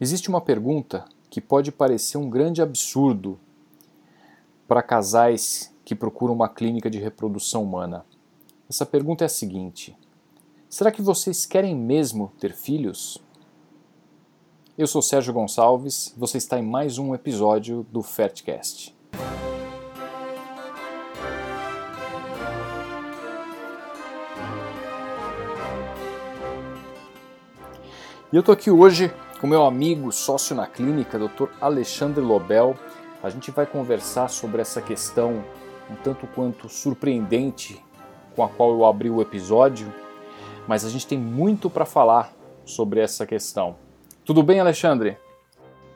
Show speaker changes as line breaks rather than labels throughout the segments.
Existe uma pergunta que pode parecer um grande absurdo para casais que procuram uma clínica de reprodução humana. Essa pergunta é a seguinte: será que vocês querem mesmo ter filhos? Eu sou Sérgio Gonçalves, você está em mais um episódio do Fertcast. E eu estou aqui hoje com meu amigo, sócio na clínica, Dr. Alexandre Lobel. A gente vai conversar sobre essa questão um tanto quanto surpreendente com a qual eu abri o episódio, mas a gente tem muito para falar sobre essa questão. Tudo bem, Alexandre?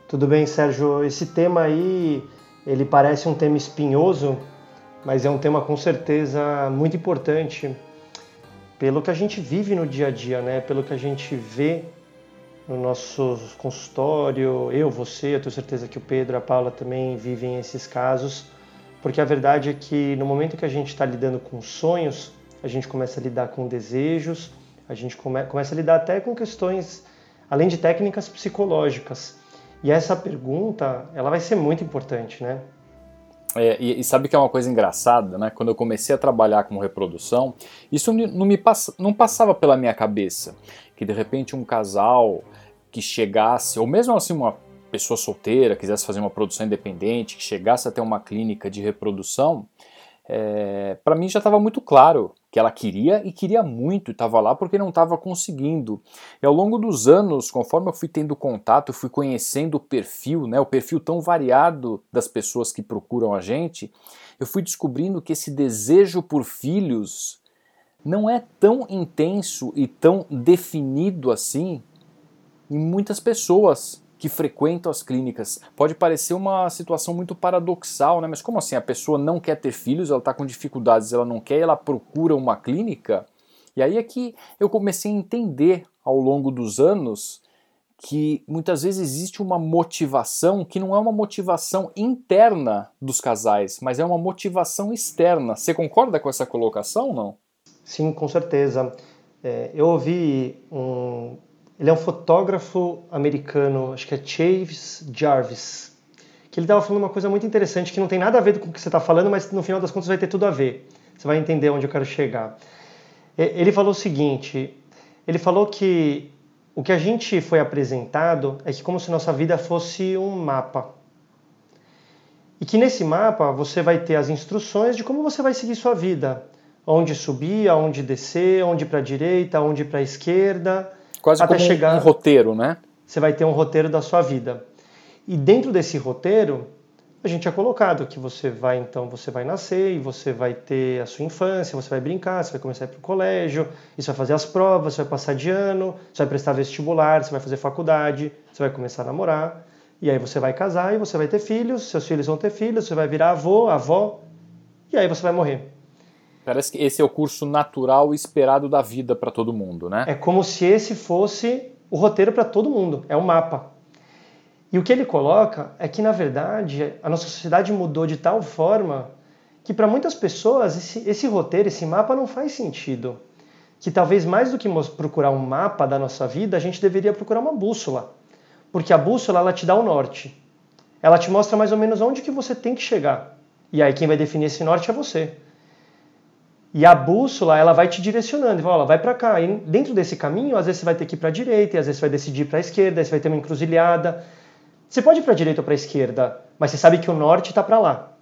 Tudo bem, Sérgio. Esse tema aí, ele parece um tema espinhoso, mas é um tema com certeza muito importante pelo que a gente vive no dia a dia, né? Pelo que a gente vê no nosso consultório, eu, você, eu tenho certeza que o Pedro, a Paula também vivem esses casos, porque a verdade é que no momento que a gente está lidando com sonhos, a gente começa a lidar com desejos, a gente come, começa a lidar até com questões, além de técnicas psicológicas. E essa pergunta, ela vai ser muito importante, né?
É, e, e, sabe que é uma coisa engraçada, né? Quando eu comecei a trabalhar com reprodução, isso não, me pass, não passava pela minha cabeça que de repente um casal que chegasse, ou mesmo assim uma pessoa solteira quisesse fazer uma produção independente, que chegasse até uma clínica de reprodução, é, para mim já estava muito claro que ela queria e queria muito, estava lá porque não estava conseguindo. E ao longo dos anos, conforme eu fui tendo contato, fui conhecendo o perfil, né, o perfil tão variado das pessoas que procuram a gente, eu fui descobrindo que esse desejo por filhos não é tão intenso e tão definido assim em muitas pessoas que frequentam as clínicas. Pode parecer uma situação muito paradoxal, né? Mas como assim? A pessoa não quer ter filhos, ela está com dificuldades, ela não quer, ela procura uma clínica? E aí é que eu comecei a entender ao longo dos anos que muitas vezes existe uma motivação que não é uma motivação interna dos casais, mas é uma motivação externa. Você concorda com essa colocação, não?
Sim, com certeza. É, eu ouvi um. Ele é um fotógrafo americano, acho que é Chaves Jarvis, que ele estava falando uma coisa muito interessante que não tem nada a ver com o que você está falando, mas no final das contas vai ter tudo a ver. Você vai entender onde eu quero chegar. Ele falou o seguinte: ele falou que o que a gente foi apresentado é que como se nossa vida fosse um mapa. E que nesse mapa você vai ter as instruções de como você vai seguir sua vida onde subir, aonde descer, onde para a direita, onde para a esquerda,
quase até como chegar um roteiro, né?
Você vai ter um roteiro da sua vida. E dentro desse roteiro, a gente é colocado que você vai então, você vai nascer e você vai ter a sua infância, você vai brincar, você vai começar a ir para o colégio, você vai fazer as provas, você vai passar de ano, você vai prestar vestibular, você vai fazer faculdade, você vai começar a namorar, e aí você vai casar e você vai ter filhos, seus filhos vão ter filhos, você vai virar avô, avó, e aí você vai morrer.
Parece que esse é o curso natural esperado da vida para todo mundo, né?
É como se esse fosse o roteiro para todo mundo, é o um mapa. E o que ele coloca é que, na verdade, a nossa sociedade mudou de tal forma que, para muitas pessoas, esse, esse roteiro, esse mapa não faz sentido. Que talvez mais do que procurar um mapa da nossa vida, a gente deveria procurar uma bússola. Porque a bússola, ela te dá o norte. Ela te mostra mais ou menos onde que você tem que chegar. E aí quem vai definir esse norte é você. E a bússola, ela vai te direcionando, fala, vai para cá. E dentro desse caminho, às vezes você vai ter que ir para a direita, e às vezes você vai decidir para a esquerda, você vai ter uma encruzilhada. Você pode ir para a direita ou para a esquerda, mas você sabe que o norte está para lá.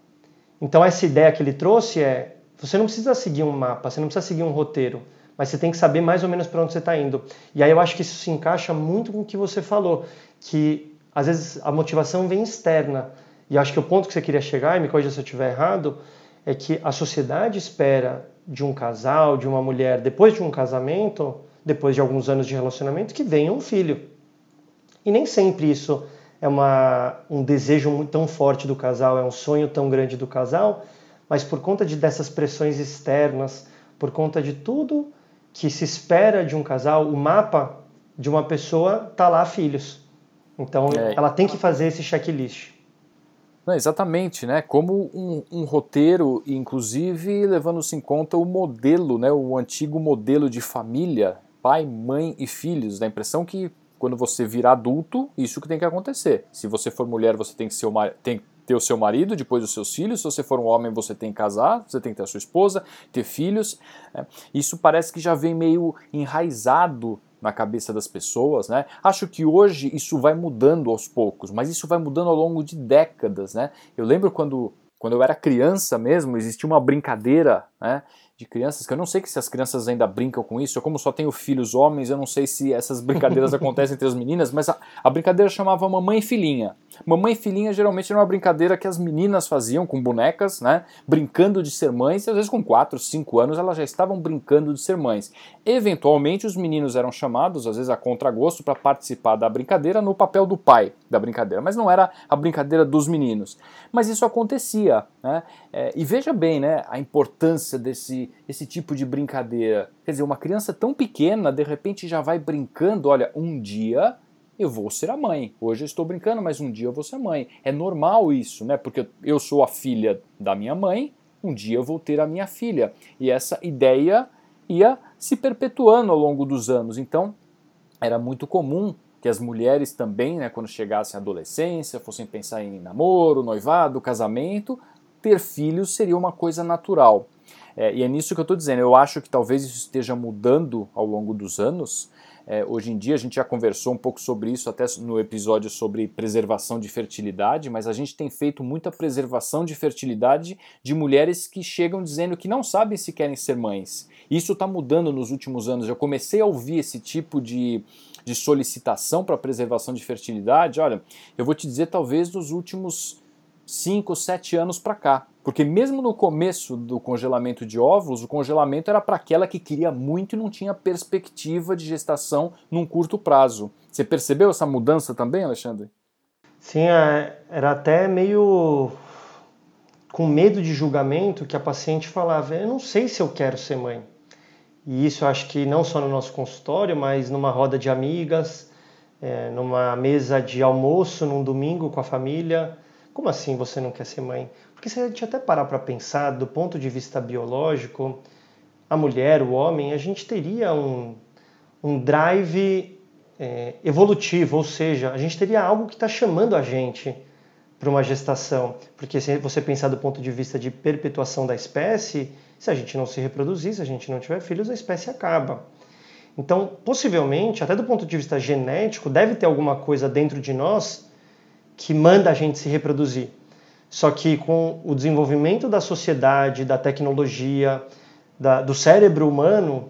Então essa ideia que ele trouxe é, você não precisa seguir um mapa, você não precisa seguir um roteiro, mas você tem que saber mais ou menos para onde você está indo. E aí eu acho que isso se encaixa muito com o que você falou, que às vezes a motivação vem externa. E acho que o ponto que você queria chegar, e me corrija se eu estiver errado, é que a sociedade espera de um casal, de uma mulher, depois de um casamento, depois de alguns anos de relacionamento, que venha um filho. E nem sempre isso é uma, um desejo tão forte do casal, é um sonho tão grande do casal, mas por conta de dessas pressões externas, por conta de tudo que se espera de um casal, o mapa de uma pessoa tá lá filhos. Então é. ela tem que fazer esse checklist.
Não, exatamente, né? Como um, um roteiro, inclusive levando-se em conta o modelo, né? O antigo modelo de família, pai, mãe e filhos. Dá a impressão que quando você virar adulto, isso que tem que acontecer. Se você for mulher, você tem que ser uma, tem ter o seu marido, depois os seus filhos. Se você for um homem, você tem que casar, você tem que ter a sua esposa, ter filhos. Né? Isso parece que já vem meio enraizado na cabeça das pessoas, né? Acho que hoje isso vai mudando aos poucos, mas isso vai mudando ao longo de décadas, né? Eu lembro quando, quando eu era criança mesmo, existia uma brincadeira, né? De crianças, que eu não sei se as crianças ainda brincam com isso, eu como só tenho filhos homens, eu não sei se essas brincadeiras acontecem entre as meninas, mas a, a, brincadeira chamava Mamãe e Filhinha. Mamãe e Filhinha geralmente era uma brincadeira que as meninas faziam com bonecas, né, brincando de ser mães, e às vezes com 4, 5 anos elas já estavam brincando de ser mães. Eventualmente os meninos eram chamados, às vezes a contragosto, para participar da brincadeira no papel do pai da brincadeira, mas não era a brincadeira dos meninos. Mas isso acontecia, né, é, e veja bem, né, a importância desse esse, tipo de brincadeira. Quer dizer, uma criança tão pequena, de repente já vai brincando, olha, um dia eu vou ser a mãe. Hoje eu estou brincando, mas um dia eu vou ser mãe. É normal isso, né? Porque eu sou a filha da minha mãe, um dia eu vou ter a minha filha. E essa ideia ia se perpetuando ao longo dos anos. Então, era muito comum que as mulheres também, né, quando chegassem à adolescência, fossem pensar em namoro, noivado, casamento, ter filhos seria uma coisa natural. É, e é nisso que eu estou dizendo. Eu acho que talvez isso esteja mudando ao longo dos anos. É, hoje em dia a gente já conversou um pouco sobre isso até no episódio sobre preservação de fertilidade, mas a gente tem feito muita preservação de fertilidade de mulheres que chegam dizendo que não sabem se querem ser mães. Isso está mudando nos últimos anos. Eu comecei a ouvir esse tipo de, de solicitação para preservação de fertilidade. Olha, eu vou te dizer, talvez nos últimos 5, 7 anos para cá. Porque mesmo no começo do congelamento de óvulos, o congelamento era para aquela que queria muito e não tinha perspectiva de gestação num curto prazo. Você percebeu essa mudança também, Alexandre?
Sim, é, era até meio com medo de julgamento que a paciente falava: Eu não sei se eu quero ser mãe. E isso eu acho que não só no nosso consultório, mas numa roda de amigas, é, numa mesa de almoço num domingo com a família. Como assim você não quer ser mãe? Porque se a gente até parar para pensar do ponto de vista biológico, a mulher, o homem, a gente teria um, um drive é, evolutivo, ou seja, a gente teria algo que está chamando a gente para uma gestação. Porque se você pensar do ponto de vista de perpetuação da espécie, se a gente não se reproduzir, se a gente não tiver filhos, a espécie acaba. Então, possivelmente, até do ponto de vista genético, deve ter alguma coisa dentro de nós que manda a gente se reproduzir. Só que com o desenvolvimento da sociedade, da tecnologia, da, do cérebro humano,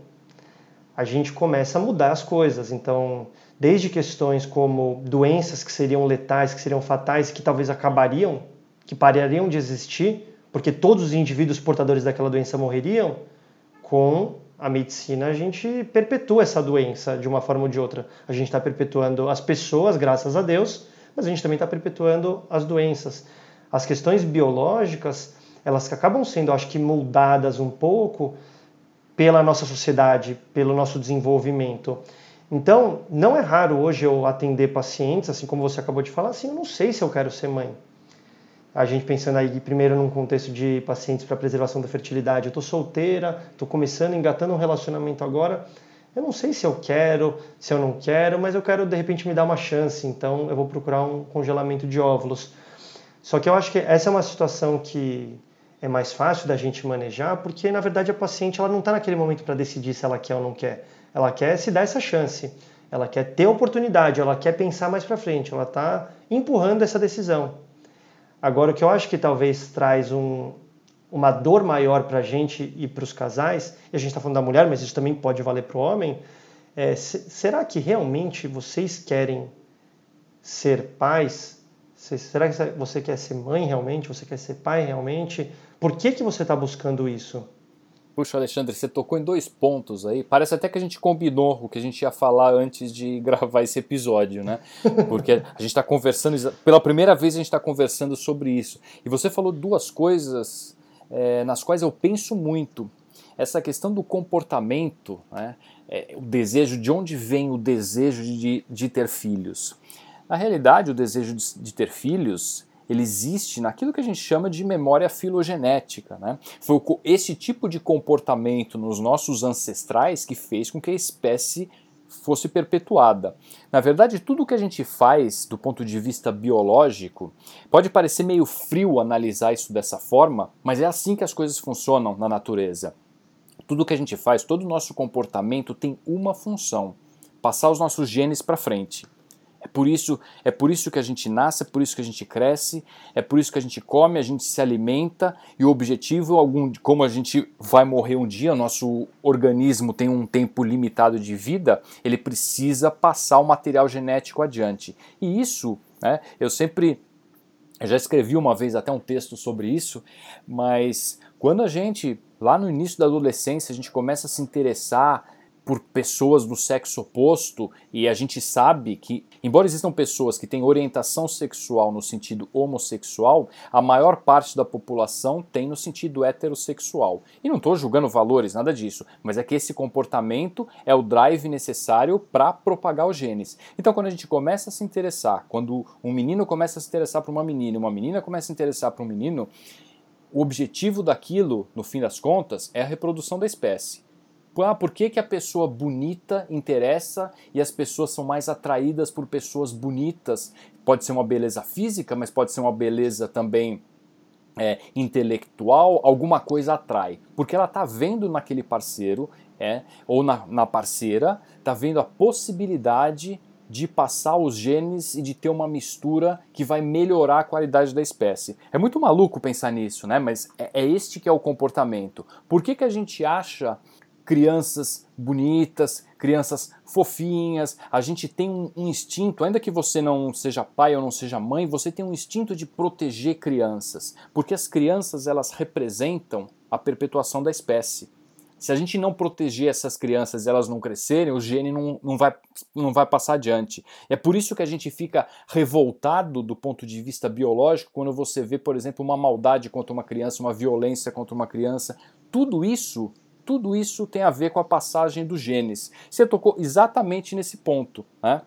a gente começa a mudar as coisas. Então, desde questões como doenças que seriam letais, que seriam fatais, que talvez acabariam, que parariam de existir, porque todos os indivíduos portadores daquela doença morreriam, com a medicina a gente perpetua essa doença de uma forma ou de outra. A gente está perpetuando as pessoas, graças a Deus, mas a gente também está perpetuando as doenças as questões biológicas, elas acabam sendo, acho que, moldadas um pouco pela nossa sociedade, pelo nosso desenvolvimento. Então, não é raro hoje eu atender pacientes, assim como você acabou de falar, assim, eu não sei se eu quero ser mãe. A gente pensando aí primeiro num contexto de pacientes para preservação da fertilidade, eu estou solteira, estou começando, engatando um relacionamento agora, eu não sei se eu quero, se eu não quero, mas eu quero de repente me dar uma chance, então eu vou procurar um congelamento de óvulos. Só que eu acho que essa é uma situação que é mais fácil da gente manejar, porque na verdade a paciente ela não está naquele momento para decidir se ela quer ou não quer. Ela quer se dar essa chance, ela quer ter oportunidade, ela quer pensar mais para frente, ela está empurrando essa decisão. Agora, o que eu acho que talvez traz um, uma dor maior para a gente e para os casais, e a gente está falando da mulher, mas isso também pode valer para o homem, é, será que realmente vocês querem ser pais Será que você quer ser mãe realmente? Você quer ser pai realmente? Por que, que você está buscando isso?
Puxa, Alexandre, você tocou em dois pontos aí. Parece até que a gente combinou o que a gente ia falar antes de gravar esse episódio, né? Porque a gente está conversando, pela primeira vez a gente está conversando sobre isso. E você falou duas coisas é, nas quais eu penso muito. Essa questão do comportamento, né? É, o desejo, de onde vem o desejo de, de ter filhos? Na realidade, o desejo de, de ter filhos ele existe naquilo que a gente chama de memória filogenética. Né? Foi esse tipo de comportamento nos nossos ancestrais que fez com que a espécie fosse perpetuada. Na verdade, tudo que a gente faz do ponto de vista biológico pode parecer meio frio analisar isso dessa forma, mas é assim que as coisas funcionam na natureza. Tudo que a gente faz, todo o nosso comportamento tem uma função: passar os nossos genes para frente. É por isso, é por isso que a gente nasce, é por isso que a gente cresce, é por isso que a gente come, a gente se alimenta e o objetivo algum, como a gente vai morrer um dia, nosso organismo tem um tempo limitado de vida, ele precisa passar o material genético adiante. E isso, né, eu sempre eu já escrevi uma vez até um texto sobre isso, mas quando a gente lá no início da adolescência a gente começa a se interessar por pessoas do sexo oposto e a gente sabe que, embora existam pessoas que têm orientação sexual no sentido homossexual, a maior parte da população tem no sentido heterossexual. E não estou julgando valores, nada disso, mas é que esse comportamento é o drive necessário para propagar os genes. Então, quando a gente começa a se interessar, quando um menino começa a se interessar por uma menina uma menina começa a se interessar por um menino, o objetivo daquilo, no fim das contas, é a reprodução da espécie. Ah, por que, que a pessoa bonita interessa e as pessoas são mais atraídas por pessoas bonitas? Pode ser uma beleza física, mas pode ser uma beleza também é, intelectual, alguma coisa atrai. Porque ela está vendo naquele parceiro, é, ou na, na parceira, está vendo a possibilidade de passar os genes e de ter uma mistura que vai melhorar a qualidade da espécie. É muito maluco pensar nisso, né? Mas é, é este que é o comportamento. Por que, que a gente acha crianças bonitas, crianças fofinhas. A gente tem um, um, instinto, ainda que você não seja pai ou não seja mãe, você tem um instinto de proteger crianças, porque as crianças elas representam a perpetuação da espécie. Se a gente não proteger essas crianças e elas não crescerem, o gene não, não, vai, não vai passar adiante. É por isso que a gente fica revoltado do ponto de vista biológico quando você vê, por exemplo, uma maldade contra uma criança, uma violência contra uma criança. Tudo isso tudo isso tem a ver com a passagem dos genes. Você tocou exatamente nesse ponto, né?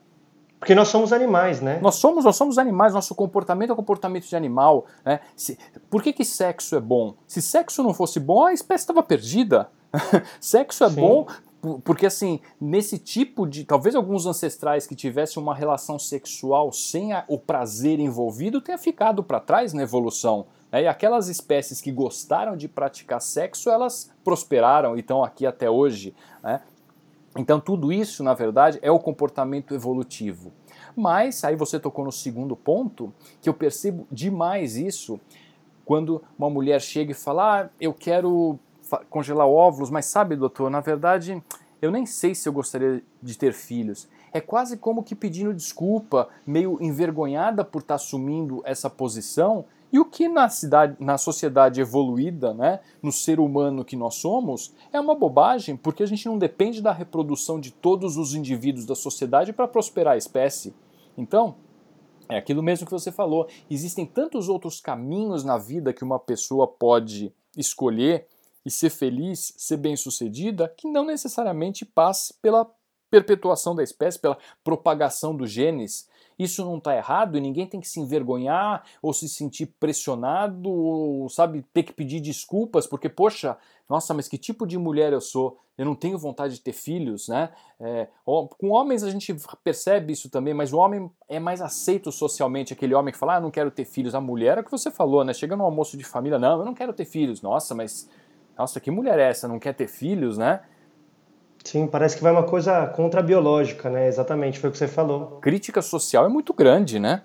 Porque nós somos animais, né?
Nós somos, nós somos animais, nosso comportamento é comportamento de animal. Né? Se, por que, que sexo é bom? Se sexo não fosse bom, a espécie estava perdida. sexo é Sim. bom porque assim, nesse tipo de. Talvez alguns ancestrais que tivessem uma relação sexual sem a, o prazer envolvido tenha ficado para trás na evolução. Né? E aquelas espécies que gostaram de praticar sexo, elas prosperaram e estão aqui até hoje. Né? Então, tudo isso, na verdade, é o comportamento evolutivo. Mas, aí você tocou no segundo ponto, que eu percebo demais isso quando uma mulher chega e fala: ah, eu quero congelar óvulos, mas sabe, doutor, na verdade, eu nem sei se eu gostaria de ter filhos. É quase como que pedindo desculpa, meio envergonhada por estar assumindo essa posição e o que na, cidade, na sociedade evoluída, né, no ser humano que nós somos, é uma bobagem, porque a gente não depende da reprodução de todos os indivíduos da sociedade para prosperar a espécie. Então, é aquilo mesmo que você falou. Existem tantos outros caminhos na vida que uma pessoa pode escolher e ser feliz, ser bem-sucedida, que não necessariamente passe pela perpetuação da espécie, pela propagação dos genes. Isso não está errado e ninguém tem que se envergonhar ou se sentir pressionado ou, sabe, ter que pedir desculpas porque, poxa, nossa, mas que tipo de mulher eu sou? Eu não tenho vontade de ter filhos, né? É, com homens a gente percebe isso também, mas o homem é mais aceito socialmente, aquele homem que fala, ah, não quero ter filhos. A mulher é o que você falou, né? Chega no almoço de família, não, eu não quero ter filhos. Nossa, mas, nossa, que mulher é essa? Não quer ter filhos, né?
Sim, parece que vai uma coisa contra a biológica, né? Exatamente, foi o que você falou.
Crítica social é muito grande, né?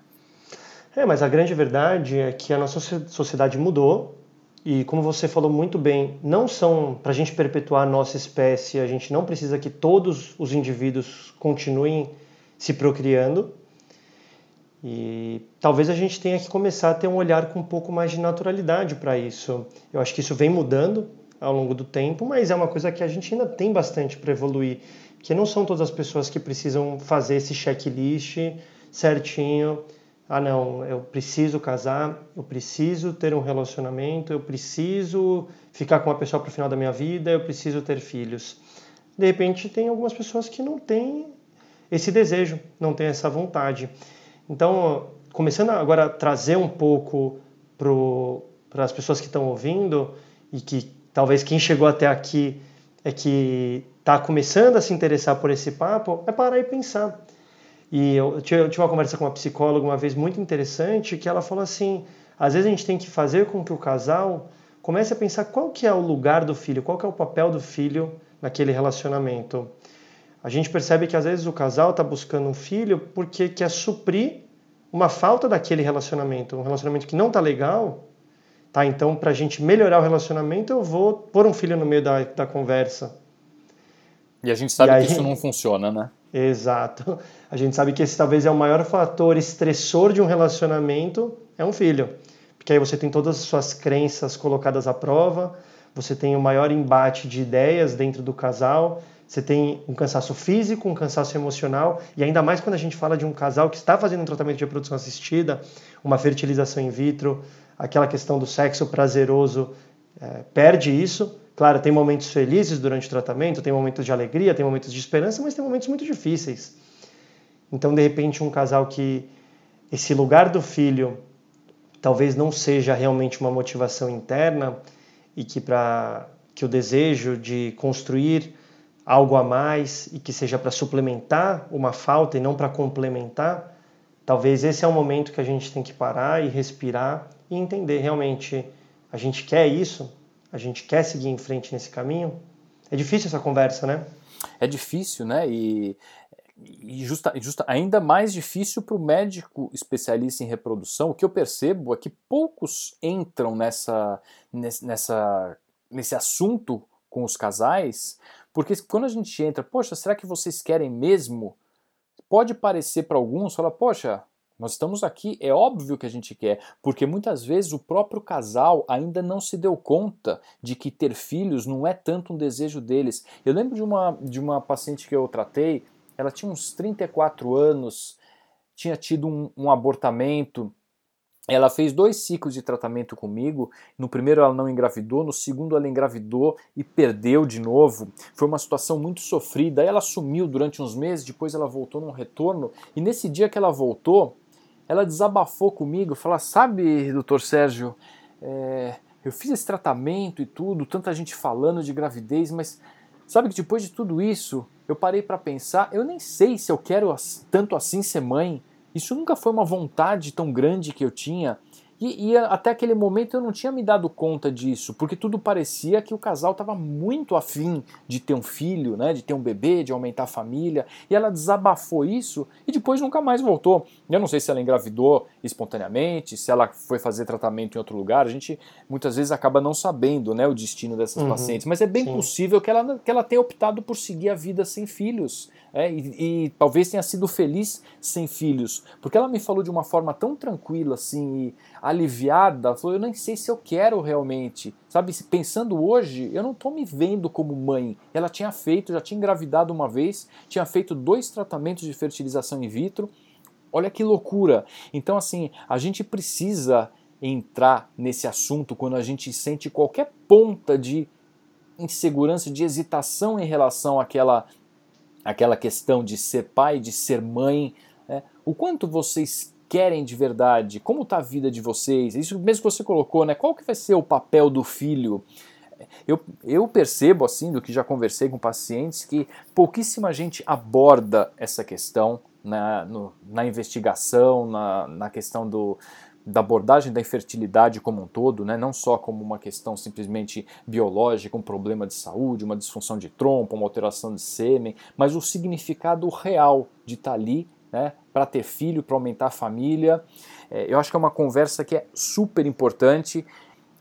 É, mas a grande verdade é que a nossa sociedade mudou e, como você falou muito bem, não são para a gente perpetuar a nossa espécie, a gente não precisa que todos os indivíduos continuem se procriando. E talvez a gente tenha que começar a ter um olhar com um pouco mais de naturalidade para isso. Eu acho que isso vem mudando ao longo do tempo, mas é uma coisa que a gente ainda tem bastante para evoluir, que não são todas as pessoas que precisam fazer esse checklist certinho. Ah, não, eu preciso casar, eu preciso ter um relacionamento, eu preciso ficar com uma pessoa para o final da minha vida, eu preciso ter filhos. De repente, tem algumas pessoas que não têm esse desejo, não têm essa vontade. Então, começando agora a trazer um pouco para as pessoas que estão ouvindo e que talvez quem chegou até aqui é que está começando a se interessar por esse papo, é parar e pensar. E eu tive uma conversa com uma psicóloga uma vez muito interessante que ela falou assim: às vezes a gente tem que fazer com que o casal comece a pensar qual que é o lugar do filho, qual que é o papel do filho naquele relacionamento. A gente percebe que às vezes o casal está buscando um filho porque quer suprir uma falta daquele relacionamento, um relacionamento que não está legal. Tá, então, para a gente melhorar o relacionamento, eu vou pôr um filho no meio da, da conversa.
E a gente sabe aí, que isso não funciona, né?
Exato. A gente sabe que esse talvez é o maior fator estressor de um relacionamento, é um filho. Porque aí você tem todas as suas crenças colocadas à prova, você tem o maior embate de ideias dentro do casal, você tem um cansaço físico, um cansaço emocional, e ainda mais quando a gente fala de um casal que está fazendo um tratamento de reprodução assistida, uma fertilização in vitro, aquela questão do sexo prazeroso é, perde isso, Claro, tem momentos felizes durante o tratamento, tem momentos de alegria, tem momentos de esperança, mas tem momentos muito difíceis. Então, de repente, um casal que esse lugar do filho talvez não seja realmente uma motivação interna e que para que o desejo de construir algo a mais e que seja para suplementar uma falta e não para complementar, talvez esse é o momento que a gente tem que parar e respirar e entender realmente a gente quer isso, a gente quer seguir em frente nesse caminho? É difícil essa conversa, né?
É difícil, né? E, e justa, justa, ainda mais difícil para o médico especialista em reprodução. O que eu percebo é que poucos entram nessa, nessa, nesse assunto com os casais, porque quando a gente entra, poxa, será que vocês querem mesmo? Pode parecer para alguns, fala, poxa, nós estamos aqui, é óbvio que a gente quer, porque muitas vezes o próprio casal ainda não se deu conta de que ter filhos não é tanto um desejo deles. Eu lembro de uma, de uma paciente que eu tratei, ela tinha uns 34 anos, tinha tido um, um abortamento, ela fez dois ciclos de tratamento comigo. No primeiro ela não engravidou, no segundo ela engravidou e perdeu de novo. Foi uma situação muito sofrida. Ela sumiu durante uns meses, depois ela voltou num retorno. E nesse dia que ela voltou, ela desabafou comigo, falou: Sabe, doutor Sérgio, é, eu fiz esse tratamento e tudo, tanta gente falando de gravidez, mas sabe que depois de tudo isso, eu parei para pensar, eu nem sei se eu quero tanto assim ser mãe. Isso nunca foi uma vontade tão grande que eu tinha. E, e, até aquele momento eu não tinha me dado conta disso, porque tudo parecia que o casal estava muito afim de ter um filho, né, de ter um bebê, de aumentar a família, e ela desabafou isso e depois nunca mais voltou. Eu não sei se ela engravidou espontaneamente, se ela foi fazer tratamento em outro lugar, a gente muitas vezes acaba não sabendo né, o destino dessas uhum, pacientes, mas é bem sim. possível que ela, que ela tenha optado por seguir a vida sem filhos. É, e, e, talvez tenha sido feliz sem filhos, porque ela me falou de uma forma tão tranquila assim e aliviada, falou, eu nem sei se eu quero realmente, sabe, pensando hoje, eu não estou me vendo como mãe, ela tinha feito, já tinha engravidado uma vez, tinha feito dois tratamentos de fertilização in vitro, olha que loucura, então assim, a gente precisa entrar nesse assunto quando a gente sente qualquer ponta de insegurança, de hesitação em relação àquela aquela questão de ser pai, de ser mãe, né? o quanto vocês querem de verdade, como está a vida de vocês, isso mesmo que você colocou, né? qual que vai ser o papel do filho? Eu, eu percebo, assim, do que já conversei com pacientes, que pouquíssima gente aborda essa questão na, no, na investigação, na, na questão do, da abordagem da infertilidade como um todo, né? não só como uma questão simplesmente biológica, um problema de saúde, uma disfunção de trompa, uma alteração de sêmen, mas o significado real de estar ali né? para ter filho, para aumentar a família. É, eu acho que é uma conversa que é super importante.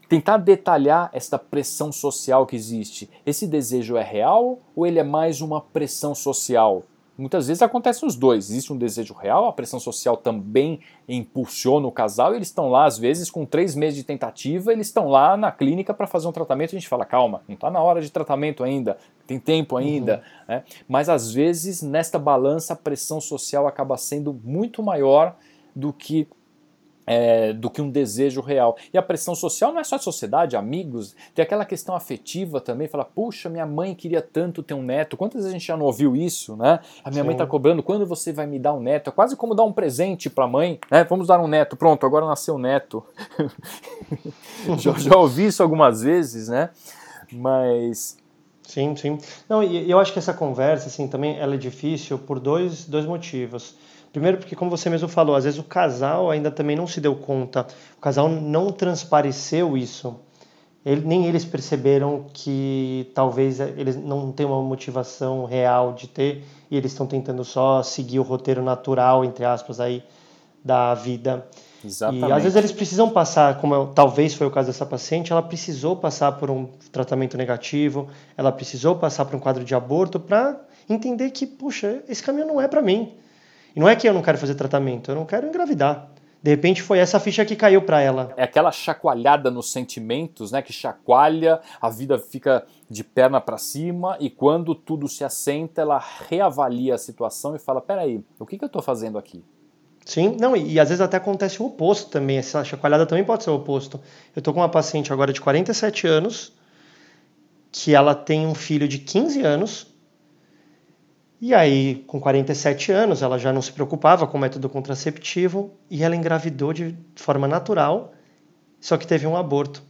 Tentar detalhar esta pressão social que existe. Esse desejo é real ou ele é mais uma pressão social? Muitas vezes acontecem os dois. Existe um desejo real, a pressão social também impulsiona o casal e eles estão lá, às vezes, com três meses de tentativa, eles estão lá na clínica para fazer um tratamento a gente fala, calma, não está na hora de tratamento ainda, tem tempo ainda. Uhum. Né? Mas às vezes, nesta balança, a pressão social acaba sendo muito maior do que é, do que um desejo real. E a pressão social não é só de sociedade, amigos, tem aquela questão afetiva também, fala, puxa, minha mãe queria tanto ter um neto, quantas vezes a gente já não ouviu isso, né? A minha Sim. mãe está cobrando, quando você vai me dar um neto? É quase como dar um presente para a mãe, né? Vamos dar um neto, pronto, agora nasceu um neto. já, já ouvi isso algumas vezes, né? Mas
Sim, sim. Não, e eu acho que essa conversa, assim, também ela é difícil por dois, dois motivos. Primeiro porque, como você mesmo falou, às vezes o casal ainda também não se deu conta, o casal não transpareceu isso. Ele, nem eles perceberam que talvez eles não tenham uma motivação real de ter e eles estão tentando só seguir o roteiro natural, entre aspas, aí, da vida. Exatamente. E às vezes eles precisam passar, como eu, talvez foi o caso dessa paciente, ela precisou passar por um tratamento negativo, ela precisou passar por um quadro de aborto para entender que, puxa, esse caminho não é para mim. E não é que eu não quero fazer tratamento, eu não quero engravidar. De repente foi essa ficha que caiu para ela.
É aquela chacoalhada nos sentimentos, né, que chacoalha, a vida fica de perna para cima e quando tudo se assenta, ela reavalia a situação e fala: "Peraí, o que que eu estou fazendo aqui?"
Sim, não, e, e, às vezes até acontece o oposto também, essa chacoalhada também pode ser o oposto. Eu estou com uma paciente agora de 47 anos, que ela tem um filho de 15 anos, e aí com 47 anos ela já não se preocupava com o método contraceptivo, e ela engravidou de forma natural, só que teve um aborto.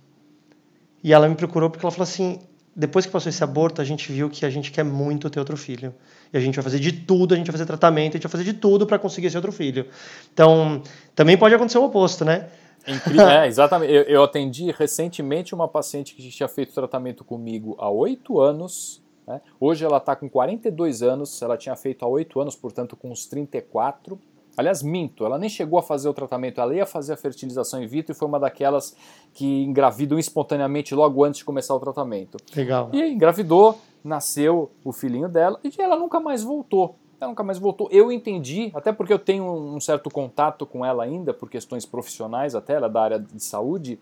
E ela me procurou porque ela falou assim, depois que passou esse aborto, a gente viu que a gente quer muito ter outro filho. E a gente vai fazer de tudo, a gente vai fazer tratamento, a gente vai fazer de tudo para conseguir esse outro filho. Então, também pode acontecer o oposto, né?
Incrível, é, exatamente. Eu, eu, atendi recentemente uma paciente que tinha feito tratamento comigo há oito anos. Né? Hoje ela está com 42 anos, ela tinha feito há oito anos, portanto, com uns 34. Aliás, minto, ela nem chegou a fazer o tratamento, ela ia fazer a fertilização in vitro e foi uma daquelas que engravidam espontaneamente logo antes de começar o tratamento.
Legal.
E engravidou, nasceu o filhinho dela e ela nunca mais voltou. Ela nunca mais voltou. Eu entendi, até porque eu tenho um certo contato com ela ainda, por questões profissionais até, ela é da área de saúde,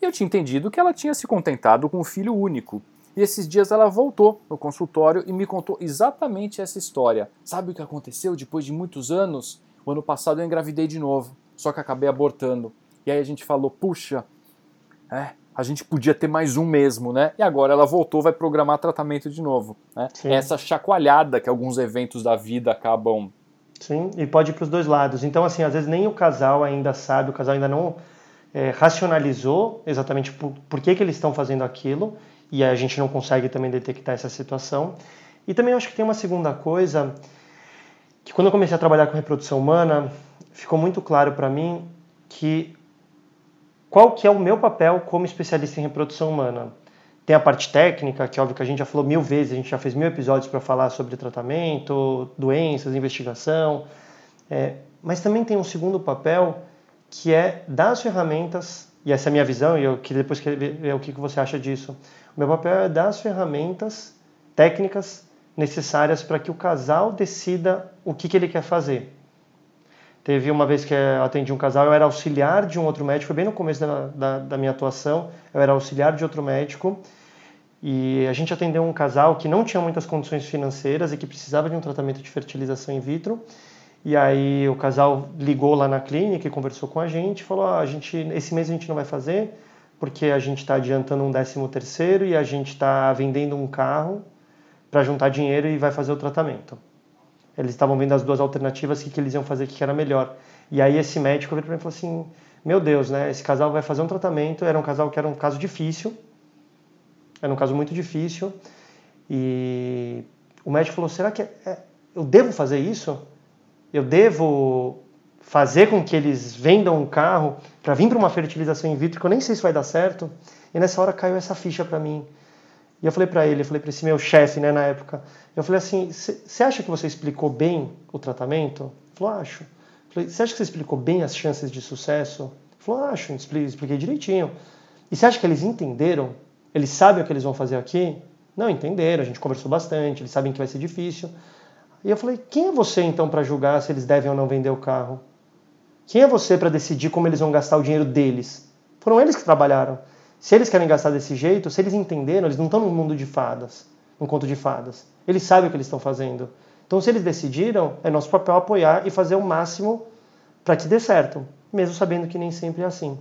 e eu tinha entendido que ela tinha se contentado com um filho único. E esses dias ela voltou no consultório e me contou exatamente essa história. Sabe o que aconteceu depois de muitos anos? O ano passado eu engravidei de novo, só que acabei abortando. E aí a gente falou, puxa, é, a gente podia ter mais um mesmo, né? E agora ela voltou, vai programar tratamento de novo. Né? Essa chacoalhada que alguns eventos da vida acabam.
Sim, e pode ir para os dois lados. Então, assim, às vezes nem o casal ainda sabe, o casal ainda não é, racionalizou exatamente por, por que, que eles estão fazendo aquilo, e a gente não consegue também detectar essa situação. E também acho que tem uma segunda coisa que quando eu comecei a trabalhar com reprodução humana, ficou muito claro para mim que qual que é o meu papel como especialista em reprodução humana. Tem a parte técnica, que é óbvio que a gente já falou mil vezes, a gente já fez mil episódios para falar sobre tratamento, doenças, investigação, é, mas também tem um segundo papel que é dar as ferramentas, e essa é a minha visão, e eu queria depois ver o que você acha disso. O meu papel é dar as ferramentas técnicas necessárias para que o casal decida o que, que ele quer fazer. Teve uma vez que eu atendi um casal, eu era auxiliar de um outro médico, foi bem no começo da, da, da, minha atuação, eu era auxiliar de outro médico, e a gente atendeu um casal que não tinha muitas condições financeiras e que precisava de um tratamento de fertilização in vitro. E aí o casal ligou lá na clínica e conversou com a gente, falou: ah, a gente, esse mês a gente não vai fazer, porque a gente está adiantando um décimo terceiro e a gente está vendendo um carro para juntar dinheiro e vai fazer o tratamento. Eles estavam vendo as duas alternativas, o que, que eles iam fazer, o que, que era melhor. E aí esse médico veio para mim e falou assim, meu Deus, né, esse casal vai fazer um tratamento, era um casal que era um caso difícil, era um caso muito difícil, e o médico falou, será que é, é eu devo fazer isso? Eu devo fazer com que eles vendam um carro para vir para uma fertilização in vitro, que eu nem sei se vai dar certo? E nessa hora caiu essa ficha para mim. E eu falei para ele, eu falei para esse meu chefe, né, na época, eu falei assim, você acha que você explicou bem o tratamento? Ele falou, acho. falei, você acha que você explicou bem as chances de sucesso? Ele falou, acho, expliquei direitinho. E você acha que eles entenderam? Eles sabem o que eles vão fazer aqui? Não, entenderam, a gente conversou bastante, eles sabem que vai ser difícil. E eu falei, quem é você então para julgar se eles devem ou não vender o carro? Quem é você para decidir como eles vão gastar o dinheiro deles? Foram eles que trabalharam. Se eles querem gastar desse jeito, se eles entenderam, eles não estão num mundo de fadas, num conto de fadas. Eles sabem o que eles estão fazendo. Então, se eles decidiram, é nosso papel apoiar e fazer o máximo para que dê certo, mesmo sabendo que nem sempre é assim.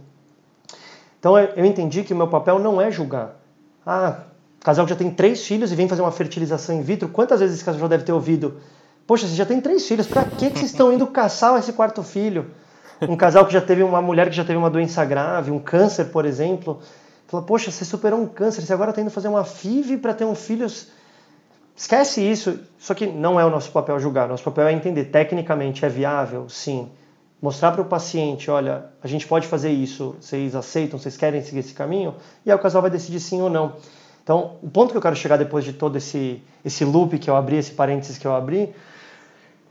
Então, eu entendi que o meu papel não é julgar. Ah, casal já tem três filhos e vem fazer uma fertilização in vitro. Quantas vezes esse casal já deve ter ouvido? Poxa, você já tem três filhos, para que, que vocês estão indo caçar esse quarto filho? Um casal que já teve uma mulher que já teve uma doença grave, um câncer, por exemplo, Fala, poxa, você superou um câncer, você agora está indo fazer uma FIV para ter um filho. Esquece isso. Só que não é o nosso papel julgar. Nosso papel é entender. Tecnicamente é viável? Sim. Mostrar para o paciente: olha, a gente pode fazer isso. Vocês aceitam? Vocês querem seguir esse caminho? E aí o casal vai decidir sim ou não. Então, o ponto que eu quero chegar depois de todo esse, esse loop que eu abri, esse parênteses que eu abri,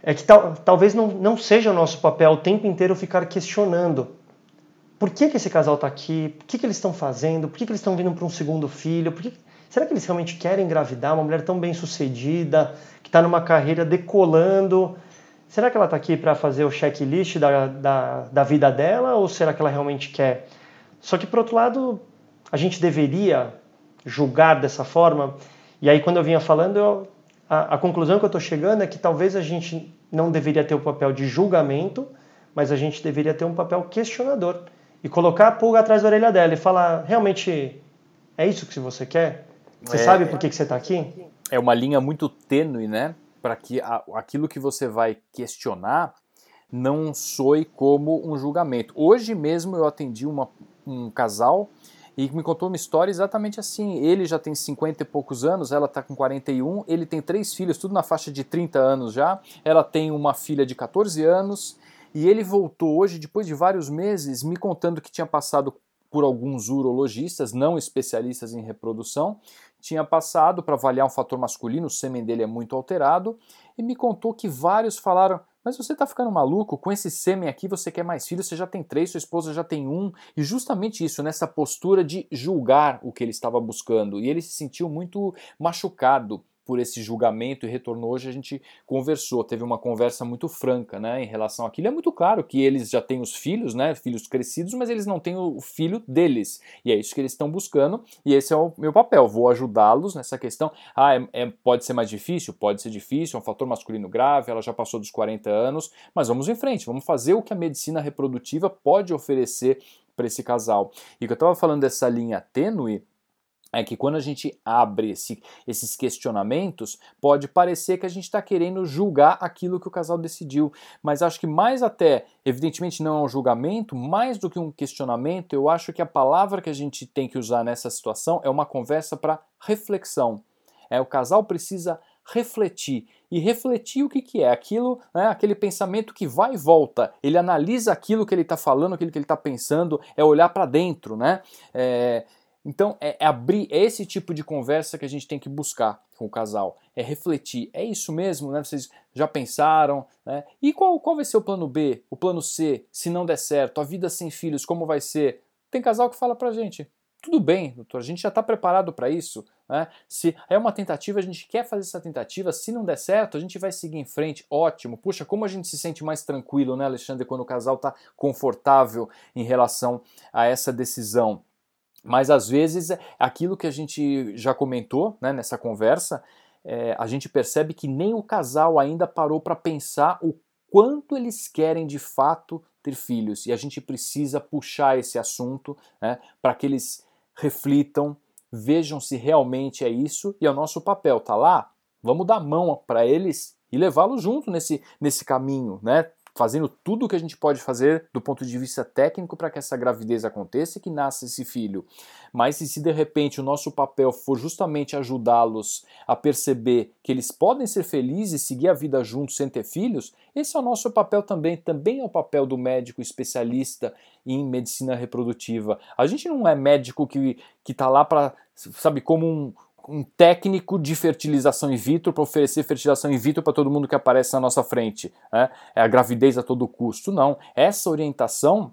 é que tal, talvez não, não seja o nosso papel o tempo inteiro ficar questionando por que, que esse casal está aqui, o que, que eles estão fazendo, por que, que eles estão vindo para um segundo filho, que, será que eles realmente querem engravidar uma mulher tão bem sucedida, que está numa carreira decolando, será que ela está aqui para fazer o checklist da, da, da vida dela ou será que ela realmente quer? Só que, por outro lado, a gente deveria julgar dessa forma. E aí, quando eu vinha falando, eu, a, a conclusão que eu estou chegando é que talvez a gente não deveria ter o papel de julgamento, mas a gente deveria ter um papel questionador e colocar a pulga atrás da orelha dela e falar: realmente é isso que você quer? Você é, sabe por que, que você está aqui?
É uma linha muito tênue, né? Para que a, aquilo que você vai questionar não soe como um julgamento. Hoje mesmo eu atendi uma, um casal e me contou uma história exatamente assim. Ele já tem 50 e poucos anos, ela está com 41, ele tem três filhos, tudo na faixa de 30 anos já. Ela tem uma filha de 14 anos e ele voltou hoje, depois de vários meses, me contando que tinha passado por alguns urologistas, não especialistas em reprodução, tinha passado para avaliar um fator masculino, o sêmen dele é muito alterado, e me contou que vários falaram: mas você está ficando maluco? Com esse sêmen aqui você quer mais filhos, você já tem três, sua esposa já tem um. E justamente isso, nessa postura de julgar o que ele estava buscando. E ele se sentiu muito machucado por esse julgamento e retornou hoje a gente conversou, teve uma conversa muito franca, né, em relação àquilo. É muito claro que eles já têm os filhos, né, filhos crescidos, mas eles não têm o filho deles. E é isso que eles estão buscando e esse é o meu papel. Vou ajudá-los nessa questão. Ah, é, é, pode ser mais difícil, pode ser difícil, é um fator masculino grave, ela já passou dos 40 anos, mas vamos em frente, vamos fazer o que a medicina reprodutiva pode oferecer para esse casal. E que eu estava falando dessa linha tênue é que quando a gente abre esse, esses questionamentos, pode parecer que a gente está querendo julgar aquilo que o casal decidiu. Mas acho que mais até, evidentemente não é um julgamento, mais do que um questionamento, eu acho que a palavra que a gente tem que usar nessa situação é uma conversa para reflexão. É, o casal precisa refletir. E refletir o que, que é? Aquilo, né, aquele pensamento que vai e volta. Ele analisa aquilo que ele está falando, aquilo que ele está pensando, é olhar para dentro, né? É, então, é, é abrir é esse tipo de conversa que a gente tem que buscar com o casal. É refletir. É isso mesmo, né? Vocês já pensaram, né? E qual, qual vai ser o plano B, o plano C, se não der certo? A vida sem filhos, como vai ser? Tem casal que fala pra gente, tudo bem, doutor, a gente já está preparado para isso. Né? Se é uma tentativa, a gente quer fazer essa tentativa. Se não der certo, a gente vai seguir em frente. Ótimo. Puxa, como a gente se sente mais tranquilo, né, Alexandre, quando o casal está confortável em relação a essa decisão. Mas às vezes aquilo que a gente já comentou né, nessa conversa, é, a gente percebe que nem o casal ainda parou para pensar o quanto eles querem de fato ter filhos. E a gente precisa puxar esse assunto né, para que eles reflitam, vejam se realmente é isso e é o nosso papel. Tá lá? Vamos dar mão para eles e levá-los junto nesse, nesse caminho, né? Fazendo tudo o que a gente pode fazer do ponto de vista técnico para que essa gravidez aconteça e que nasça esse filho. Mas se de repente o nosso papel for justamente ajudá-los a perceber que eles podem ser felizes e seguir a vida juntos sem ter filhos, esse é o nosso papel também, também é o papel do médico especialista em medicina reprodutiva. A gente não é médico que está lá para, sabe, como um, um técnico de fertilização in vitro para oferecer fertilização in vitro para todo mundo que aparece na nossa frente. Né? É a gravidez a todo custo. Não. Essa orientação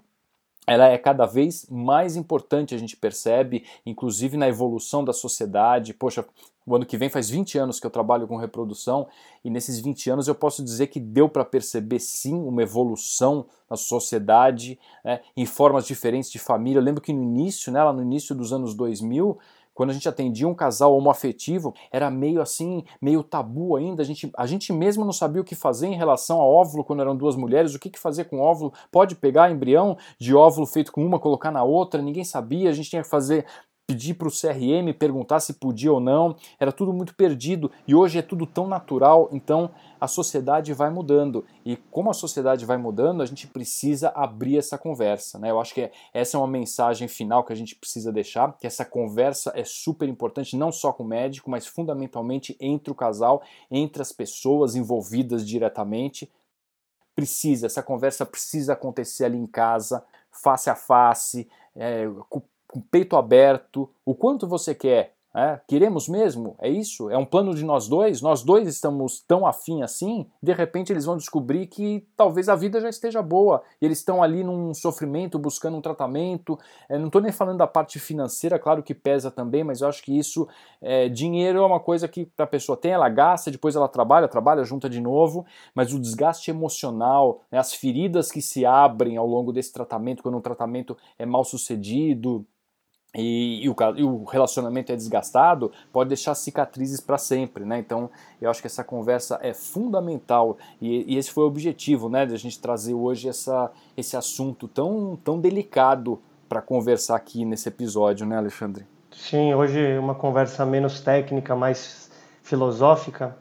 ela é cada vez mais importante, a gente percebe, inclusive na evolução da sociedade. Poxa, o ano que vem faz 20 anos que eu trabalho com reprodução e nesses 20 anos eu posso dizer que deu para perceber sim uma evolução na sociedade, né, em formas diferentes de família. Eu lembro que no início, né, lá no início dos anos 2000, quando a gente atendia um casal homoafetivo, era meio assim, meio tabu ainda. A gente, a gente mesmo não sabia o que fazer em relação ao óvulo quando eram duas mulheres, o que, que fazer com óvulo. Pode pegar embrião de óvulo feito com uma, colocar na outra, ninguém sabia. A gente tinha que fazer pedir para o CRM perguntar se podia ou não, era tudo muito perdido e hoje é tudo tão natural, então a sociedade vai mudando e como a sociedade vai mudando, a gente precisa abrir essa conversa, né? Eu acho que é, essa é uma mensagem final que a gente precisa deixar, que essa conversa é super importante não só com o médico, mas fundamentalmente entre o casal, entre as pessoas envolvidas diretamente. Precisa, essa conversa precisa acontecer ali em casa, face a face, é, com peito aberto, o quanto você quer, é, queremos mesmo? É isso? É um plano de nós dois? Nós dois estamos tão afim assim? De repente eles vão descobrir que talvez a vida já esteja boa e eles estão ali num sofrimento, buscando um tratamento. É, não estou nem falando da parte financeira, claro que pesa também, mas eu acho que isso, é, dinheiro é uma coisa que a pessoa tem, ela gasta, depois ela trabalha, trabalha, junta de novo, mas o desgaste emocional, né, as feridas que se abrem ao longo desse tratamento, quando um tratamento é mal sucedido, e, e, o, e, o, relacionamento é desgastado, pode deixar cicatrizes para sempre, né? Então, eu acho que essa conversa é fundamental e, e esse foi o objetivo, né, de a gente trazer hoje essa, esse assunto tão, tão delicado para conversar aqui nesse episódio, né, Alexandre?
Sim, hoje uma conversa menos técnica, mais filosófica,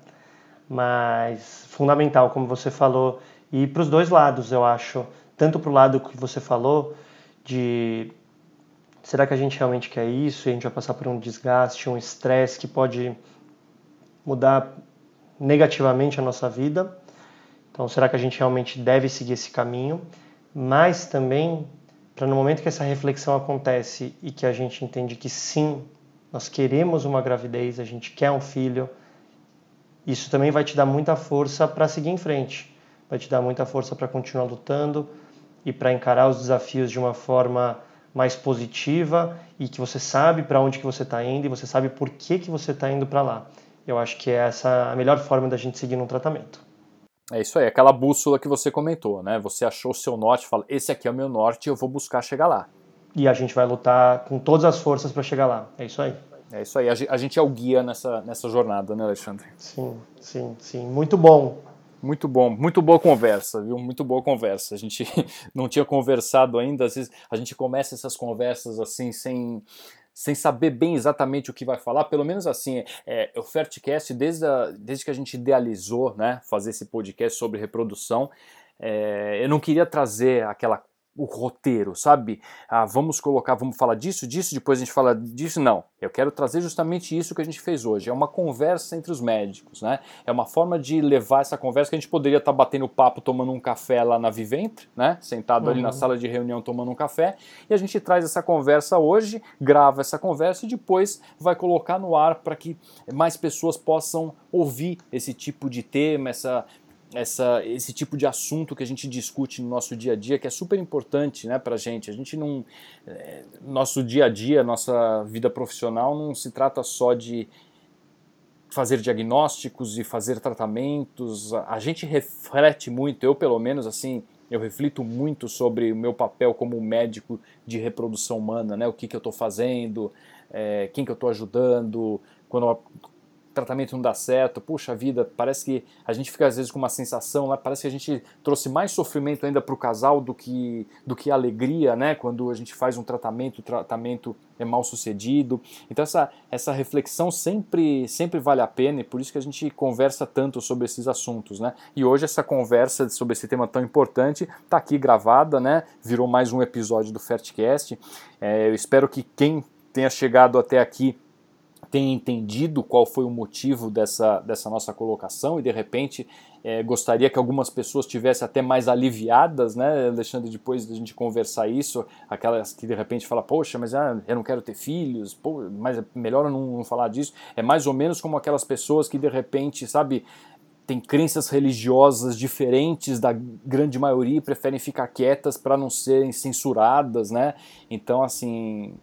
mas fundamental, como você falou, e para os dois lados, eu acho, tanto para o lado que você falou de Será que a gente realmente quer isso e a gente vai passar por um desgaste, um estresse que pode mudar negativamente a nossa vida? Então, será que a gente realmente deve seguir esse caminho? Mas também, para no momento que essa reflexão acontece e que a gente entende que sim, nós queremos uma gravidez, a gente quer um filho, isso também vai te dar muita força para seguir em frente, vai te dar muita força para continuar lutando e para encarar os desafios de uma forma mais positiva e que você sabe para onde que você está indo e você sabe por que, que você está indo para lá. Eu acho que é essa a melhor forma da gente seguir no tratamento.
É isso aí, aquela bússola que você comentou, né? Você achou o seu norte, fala, esse aqui é o meu norte, eu vou buscar chegar lá.
E a gente vai lutar com todas as forças para chegar lá. É isso aí.
É isso aí, a gente é o guia nessa, nessa jornada, né, Alexandre?
Sim, sim, sim. Muito bom.
Muito bom, muito boa conversa, viu? Muito boa conversa. A gente não tinha conversado ainda, às vezes a gente começa essas conversas assim sem sem saber bem exatamente o que vai falar, pelo menos assim, é, o Fertcast, desde, a, desde que a gente idealizou, né, fazer esse podcast sobre reprodução, é, eu não queria trazer aquela o roteiro, sabe? Ah, vamos colocar, vamos falar disso, disso, depois a gente fala disso. Não, eu quero trazer justamente isso que a gente fez hoje. É uma conversa entre os médicos, né? É uma forma de levar essa conversa que a gente poderia estar tá batendo papo, tomando um café lá na Viventre, né? Sentado uhum. ali na uhum. sala de reunião tomando um café. E a gente traz essa conversa hoje, grava essa conversa e depois vai colocar no ar para que mais pessoas possam ouvir esse tipo de tema, essa essa, esse tipo de assunto que a gente discute no nosso dia a dia, que é super importante né, para a gente. A gente não. É, nosso dia a dia, nossa vida profissional não se trata só de fazer diagnósticos e fazer tratamentos. A gente reflete muito, eu pelo menos assim, eu reflito muito sobre o meu papel como médico de reprodução humana, né? O que, que eu estou fazendo, é, quem que eu estou ajudando, quando tratamento não dá certo, puxa vida, parece que a gente fica às vezes com uma sensação, parece que a gente trouxe mais sofrimento ainda para o casal do que, do que alegria, né? Quando a gente faz um tratamento, o tratamento é mal sucedido. Então essa, essa reflexão sempre, sempre vale a pena e por isso que a gente conversa tanto sobre esses assuntos, né? E hoje essa conversa sobre esse tema tão importante está aqui gravada, né? Virou mais um episódio do Fertcast. É, eu espero que quem tenha chegado até aqui tenha entendido qual foi o motivo dessa, dessa nossa colocação e de repente é, gostaria que algumas pessoas tivessem até mais aliviadas, né, Alexandre, depois da gente conversar isso, aquelas que de repente falam, poxa, mas ah, eu não quero ter filhos, pô, mas é melhor eu não, não falar disso. É mais ou menos como aquelas pessoas que de repente, sabe, têm crenças religiosas diferentes da grande maioria e preferem ficar quietas para não serem censuradas, né? Então, assim,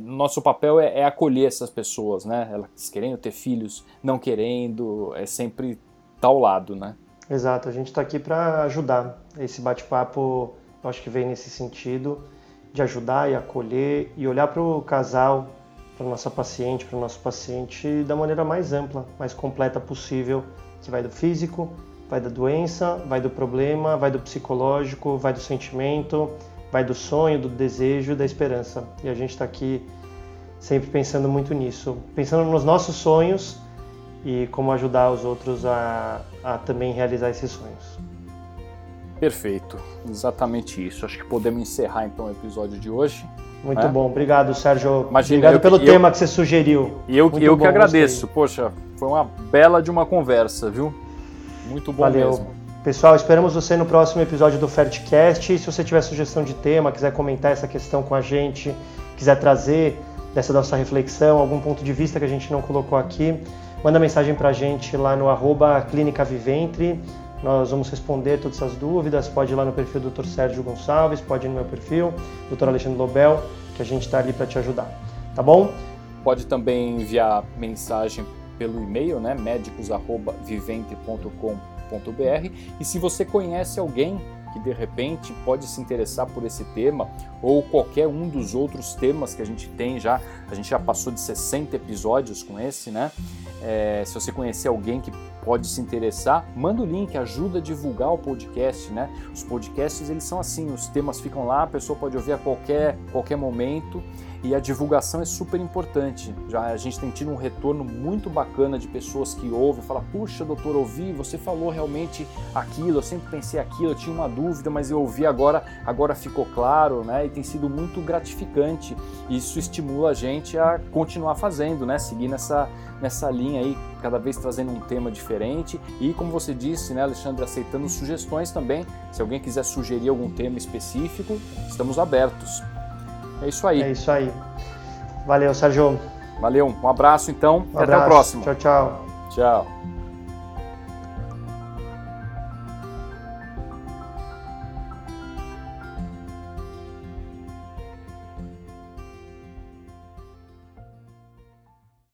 nosso papel é, é, acolher essas pessoas, né? Elas querendo ter filhos, não querendo, é sempre tá ao lado, né?
Exato, a gente está aqui para ajudar. Esse bate-papo, eu acho que vem nesse sentido de ajudar e acolher e olhar para o casal, para nossa paciente, para o nosso paciente da maneira mais ampla, mais completa possível, que vai do físico, vai da doença, vai do problema, vai do psicológico, vai do sentimento, vai do sonho, do desejo, da esperança. E a gente está aqui sempre pensando muito nisso, pensando nos nossos sonhos e como ajudar os outros a, a também realizar esses sonhos.
Perfeito, exatamente isso. Acho que podemos encerrar então o episódio de hoje.
Muito é? bom, obrigado Sérgio.
Imagina,
obrigado
eu,
pelo
eu,
tema que você sugeriu.
E eu,
Muito
eu
bom,
que agradeço.
gostei.
Poxa, foi uma bela de uma conversa, viu? Muito bom
Valeu.
mesmo.
Pessoal, esperamos você no próximo episódio do Fertcast. Se você tiver sugestão de tema, quiser comentar essa questão com a gente, quiser trazer dessa nossa reflexão, algum ponto de vista que a gente não colocou aqui, manda mensagem para a gente lá no arroba Clínica Viventre. Nós vamos responder todas essas dúvidas. Pode ir lá no perfil do Dr. Sérgio Gonçalves, pode ir no meu perfil, Dr. Alexandre Lobel, que a gente está ali para te ajudar. Tá bom?
Pode também enviar mensagem pelo e-mail, né, médicos@vivente.com.br. E se você conhece alguém que de repente pode se interessar por esse tema ou qualquer um dos outros temas que a gente tem já, a gente já passou de 60 episódios com esse, né? É, se você conhecer alguém que pode se interessar, manda o link, ajuda a divulgar o podcast, né? Os podcasts eles são assim, os temas ficam lá, a pessoa pode ouvir a qualquer, qualquer momento e a divulgação é super importante. Já a gente tem tido um retorno muito bacana de pessoas que ouvem, fala: "Puxa, doutor, ouvi, você falou realmente aquilo, eu sempre pensei aquilo, eu tinha uma dúvida, mas eu ouvi agora, agora ficou claro", né? E tem sido muito gratificante. Isso estimula a gente a continuar fazendo, né? Seguir nessa nessa linha aí, cada vez trazendo um tema diferente e, como você disse, né, Alexandre, aceitando sugestões também. Se alguém quiser sugerir algum tema específico, estamos abertos. É isso aí.
É isso aí. Valeu, Sérgio.
Valeu, um abraço então
Um
e até o
abraço.
próximo.
Tchau, tchau.
Tchau.